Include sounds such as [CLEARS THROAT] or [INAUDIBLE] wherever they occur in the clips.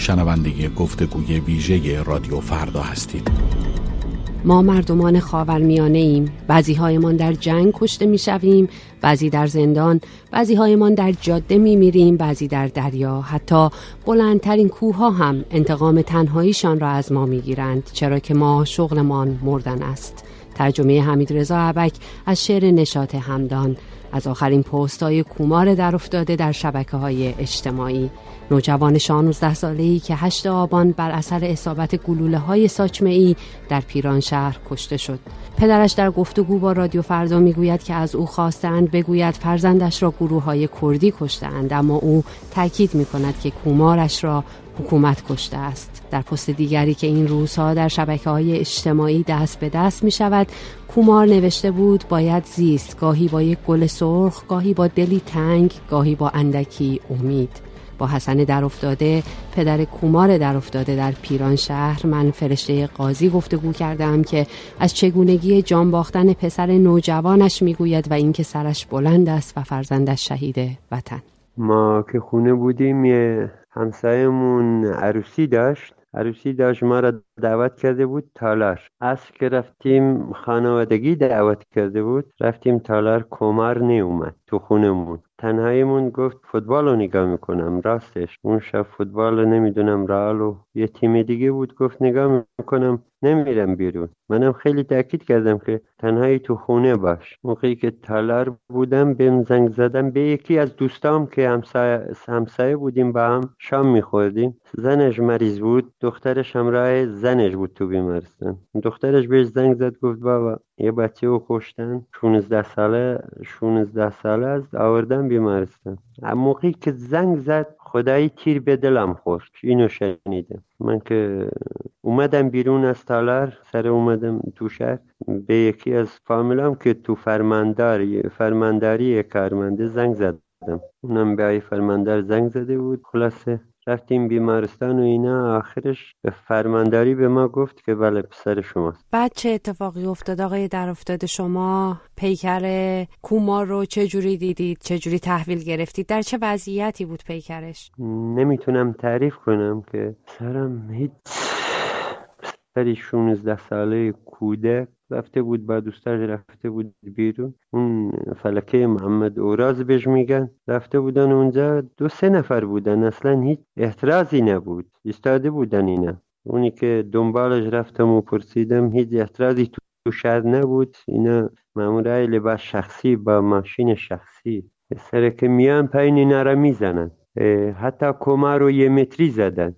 شنونده گفتگوی ویژه رادیو فردا هستید. ما مردمان خاورمیانه ایم. بعضی هایمان در جنگ کشته می شویم بعضی در زندان بعضی هایمان در جاده می میریم بعضی در دریا. حتی بلندترین کوه ها هم انتقام تنهاییشان را از ما می گیرند چرا که ما شغلمان مردن است. ترجمه حمید رضا عبک از شعر نشاط همدان. از آخرین پست های کومار در افتاده در شبکه های اجتماعی. نوجوان 16 ساله ای که 8 آبان بر اثر اصابت گلوله های ساچمه ای در پیران شهر کشته شد. پدرش در گفتگو با رادیو فردا می‌گوید که از او خواستند بگوید فرزندش را گروه های کردی کشتند اما او تاکید می کند که کومارش را حکومت کشته است. در پست دیگری که این روزها در شبکه های اجتماعی دست به دست می شود کومار نوشته بود باید زیست گاهی با یک گل سرخ گاهی با دلی تنگ گاهی با اندکی امید. با حسن در افتاده پدر کومار در افتاده در پیران شهر من فرشته قاضی گفتگو کردم که از چگونگی جان باختن پسر نوجوانش می‌گوید و اینکه سرش بلند است و فرزندش شهید وطن. ما که خونه بودیم یه همسایمون عروسی داشت. عروسی داشت ما را دعوت کرده بود تالار. از که رفتیم خانوادگی دعوت کرده بود رفتیم تالار کمر نیومد تو خونمون. تنهاییمون گفت فوتبال رو نگاه می‌کنم. راستش اون شب فوتبال رو نمی‌دونم رال و یه تیم دیگه بود. گفت نگاه می‌کنم نمیرم بیرون. منم خیلی تاکید کردم که تنهایی تو خونه باش. موقعی که تالار بودم بهم زنگ زدم به یکی از دوستام که همسایه, همسایه بودیم با هم شام میخوردیم. زنش مریض بود دخترش همراه زنش بود تو بیمارستان. دخترش بهش زنگ زد گفت بابا یه بچه رو کشتن. 16 ساله 16 ساله است آوردن بیمارستان. موقعی که زنگ زد خدایی تیر به دلم خورد. اینو شنیدم. من که اومدم بیرون از تالار سر اومدم تو شهر. به یکی از فامیلام که تو فرمانداری فرمانداری کارمنده زنگ زدم. اونم به فرماندار زنگ زده بود. خلاصه رفتیم بیمارستان و اینا آخرش به فرمانداری به ما گفت که بله پسر شماست. بعد چه اتفاقی افتاد؟ آقای در افتاد شما پیکر کومار رو چه جوری دیدید؟ چه جوری تحویل گرفتید؟ در چه وضعیتی بود پیکرش؟ نمی‌تونم تعریف کنم که سرم هیچ سری 16 ساله کودک رفته بود با دوستاش رفته بود بیرون. اون فلکه محمد اوراز بهش میگن. رفته بودن اونجا. دو سه نفر بودن. اصلا هیچ احترازی نبود. ایستاده بودن اینا. اونی که دنبالش رفتم و پرسیدم هیچ احترازی تو شهر نبود. اینا مامورای لباس شخصی با ماشین شخصی. سر که میان پایین اینا را می‌زنن. حتی کما رو یه متری زدن.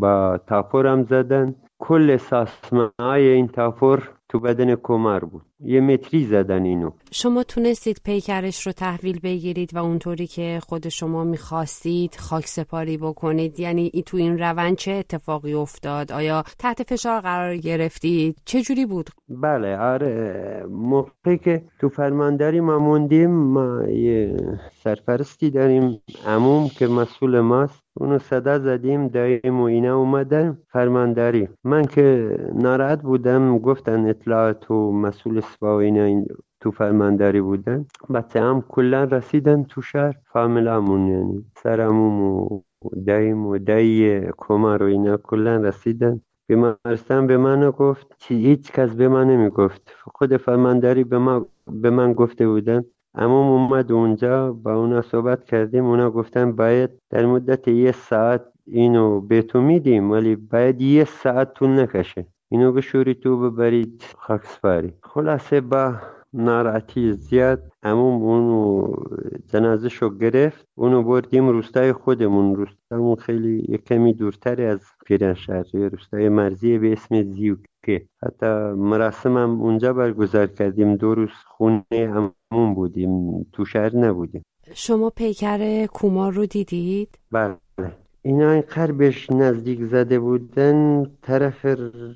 با تاپور هم زدن. کل ساسمه های این تاپور تو بدن کمر بود. یه متری زدن اینو. شما تونستید پیکرش رو تحویل بگیرید و اونطوری که خود شما می‌خواستید خاک سپاری بکنید. یعنی ای تو این روند چه اتفاقی افتاد؟ آیا تحت فشار قرار گرفتید؟ چه جوری بود؟ بله آره. موقعی که تو فرمانداری ما موندیم ما یه سرپرستی داریم عموم که مسئول ماست. اونو صدا زدیم دایم و اینا اومدن. فرمانداری. من که ناراحت بودم گفتن اطلاعات و مسئول سپا و اینا تو فرمانداری بودن. بچه هم کلا رسیدن تو شهر. فامیلامون یعنی سرموم و دایم و دایی کمر و اینا کلا رسیدن. بیمارستان به من گفت هیچ کس به من نمی گفت خود فرمانداری به, ما به من گفته بودن. اما اومد اونجا با اونا صحبت کردیم اونا گفتن باید در مدت یه ساعت اینو به تو میدیم ولی باید یه ساعت طول نکشه. اینو بشوری تو ببرید خاکسپاری. خلاصه با ناراحتی زیاد عموم اونو جنازه شو گرفت. اونو بردیم روستای خودمون. روستامون خیلی کمی دورتر از پیران شهر روستای مرزی به اسم زیوکه حتی مراسمم اونجا برگزار کردیم. دو روز خونه عموم بودیم. تو شهر نبودیم. شما پیکر کومار رو دیدید؟ بله. اینا این قربش نزدیک زده بودن طرف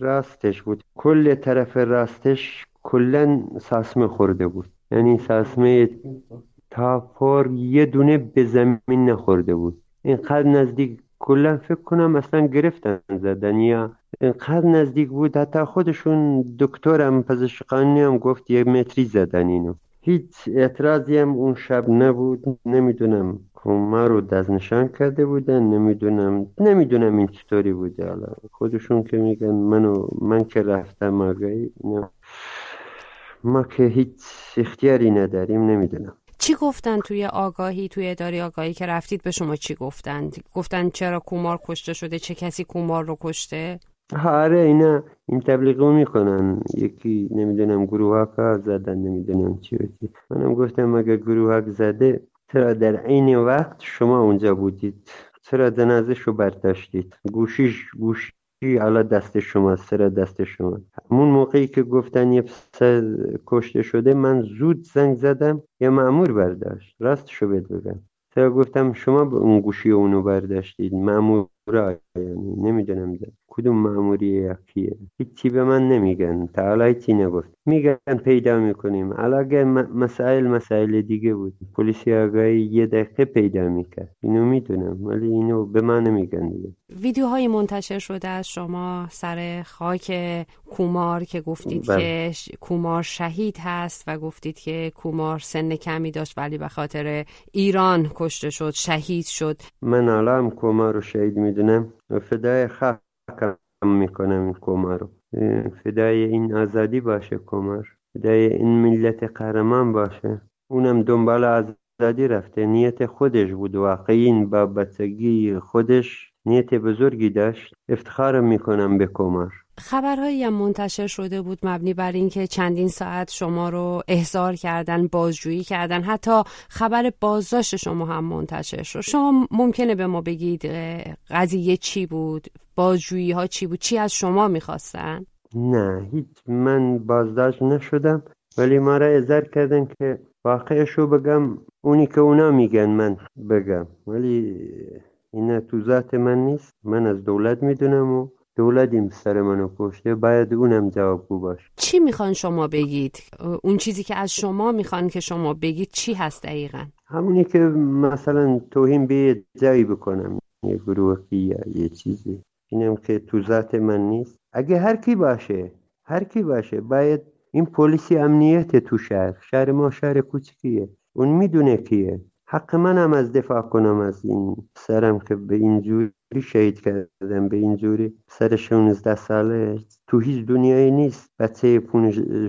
راستش بود. کل طرف راستش کلا ساسمه خورده بود. یعنی ساسمه تاپور یه دونه به زمین نخورده بود. اینقدر نزدیک کلا فکر کنم اصلا گرفتن زدن یا اینقدر نزدیک بود. حتی خودشون دکترم پزشکانی هم گفت یه متری زدن اینو. هیچ اعتراضی هم اون شب نبود. نمی‌دونم ما رو دزنشان کرده بودن. نمی‌دونم نمی‌دونم این چطوری بوده. حالا خودشون که میگن منو من که رفتم آگاهی ما که هیچ اختیاری نداریم نمی‌دونم. چی گفتن توی آگاهی؟ توی اداره آگاهی که رفتید به شما چی گفتن گفتن چرا کومار کشته شده؟ چه کسی کومار رو کشته؟ آره اینا این تبلیغو می‌کنن. یکی نمی‌دونم گروه زدن نمی‌دونم چی چی. منم گفتم اگه گروه زده چرا در عین وقت شما اونجا بودید؟ چرا جنازش رو برداشتید؟ گوشیش گوشی حالا دست شما سر دست شما؟ همون موقعی که گفتن یه پسر کشته شده من زود زنگ زدم یه معمور برداشت. راست شو بگم. گفتم شما به اون گوشی اونو برداشتید؟ معمور یعنی نمی‌دونم. کدوم معموری یکیه؟ هیچی به من نمیگن. تا حالا هیچی نگفت. میگن پیدا می‌کنیم. علاقه مسائل مسائل دیگه بود. پلیسی آگاهی یه دقیقه پیدا می‌کرد. اینو می‌دونم. ولی اینو به من نمیگن دیگه. ویدیوهای منتشر شده از شما سر خاک کومار که گفتید بله. که کومار شهید هست و گفتید که کومار سن کمی داشت ولی به خاطر ایران کشته شد شهید شد. من الان کومار رو شهید می‌دونم. فدای خاک می‌کنم این کمر رو. فدای این آزادی باشه کمر فدای این ملت قهرمان باشه. اونم دنبال آزادی رفته. نیت خودش بود. واقعی با بچگی خودش نیت بزرگی داشت. افتخار می‌کنم به کمر خبرهایی هم منتشر شده بود مبنی بر اینکه چندین ساعت شما رو احضار کردن بازجویی کردن. حتی خبر بازداشت شما هم منتشر شد. شما ممکنه به ما بگید قضیه چی بود؟ بازجویی ها چی بود؟ چی از شما می‌خواستن؟ نه هیچ. من بازداشت نشدم ولی ما را احضار کردن که واقعشو بگم اونی که اونا میگن من بگم. ولی این تو ذات من نیست. من از دولت می‌دونم و دولت سر منو کشته باید اونم جوابگو باشه. چی می‌خوان شما بگید؟ اون چیزی که از شما می‌خوان که شما بگید چی هست دقیقا؟ همونی که مثلا توهین به جایی بکنم یه گروهی یا یه چیزی. اینم که تو ذات من نیست. اگه هر کی باشه هر کی باشه باید این پلیسی امنیت تو شهر شهر ما شهر کوچکیه اون می‌دونه کیه. حق منم از دفاع کنم از این سرم که به اینجوری شهید کردم به اینجوری سر 16 ساله؟ تو هیچ دنیایی نیست. بچه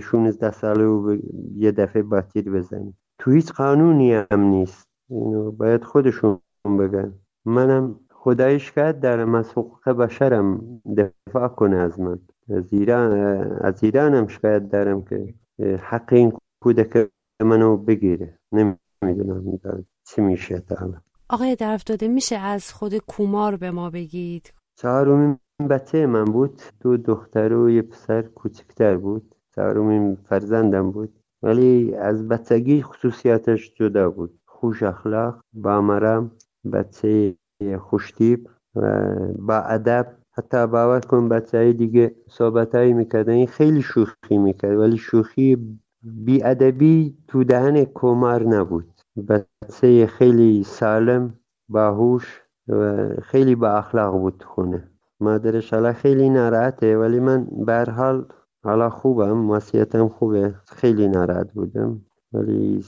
16 ساله و یه دفعه باتیر بزنی. تو هیچ قانونی هم نیست. اینو باید خودشون بگن. منم خدایش کرد دارم از حقوق بشرم دفاع کنه از من. از ایران از ایرانم شکایت دارم که حق این کودک منو بگیره. نمی‌دونم چی میشه تا آقای داده میشه از خود کومار به ما بگید؟ چهارمین بچه من بود. دو دختر و یه پسر کوچکتر بود. چهارمین فرزندم بود. ولی از بچگی خصوصیاتش جدا بود. خوش اخلاق با مرم بچه خوشتیب و با ادب. حتی باور کن بچه های دیگه صحبت هایی می‌کردن. این خیلی شوخی می‌کرد. ولی شوخی بی ادبی تو دهن کمر نبود. بچه خیلی سالم باهوش و خیلی با اخلاق بود خونه مادرش حالا خیلی ناراحته ولی من به حال حالا خوبم وصیتم خوبه. خیلی ناراحت بودم. ولی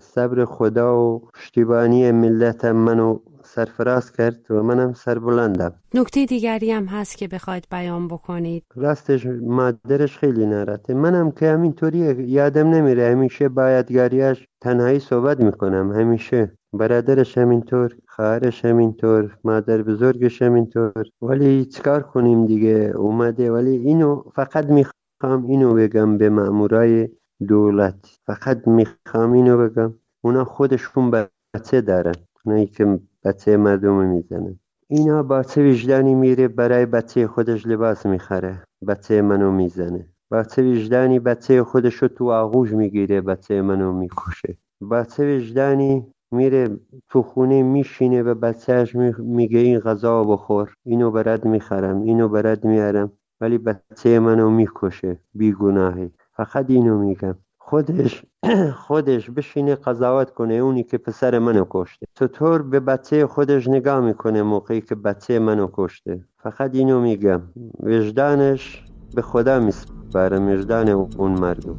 صبر خدا و پشتیبانی ملتم منو سرفراز کرد و منم سربلندم. نکته دیگری هم هست که بخواید بیان بکنید. راستش مادرش خیلی نرته منم که همینطوری یادم نمیره. همیشه بایدگاریش تنهایی صحبت می‌کنم. همیشه. برادرش همینطور خواهرش همینطور مادر بزرگش همینطور. ولی چکار کنیم دیگه؟ اومده. ولی اینو فقط می‌خوام اینو بگم به مامورای دولت. فقط می‌خوام اینو بگم اونا خودشون بچه دارن اونایی که بچه مردم می‌زنه اینا با چه وجدانی میره برای بچه خودش لباس می‌خره بچه منو می‌زنه. با چه وجدانی بچه خودشو تو آغوش می‌گیره بچه منو می‌کشه. با چه وجدانی میره تو خونه میشینه و بچهش میگه این غذا بخور اینو برد می‌خرم اینو برد میارم. ولی بچه منو می‌کشه بیگناهی. فقط اینو میگم. خودش [CLEARS THROAT] خودش بشینه قضاوت کنه اونی که پسر منو کشته. چطور به بچه خودش نگاه می‌کنه موقعی که بچه منو کشته. فقط اینو میگم. وجدانش به خدا میسپاره وجدان اون مردم.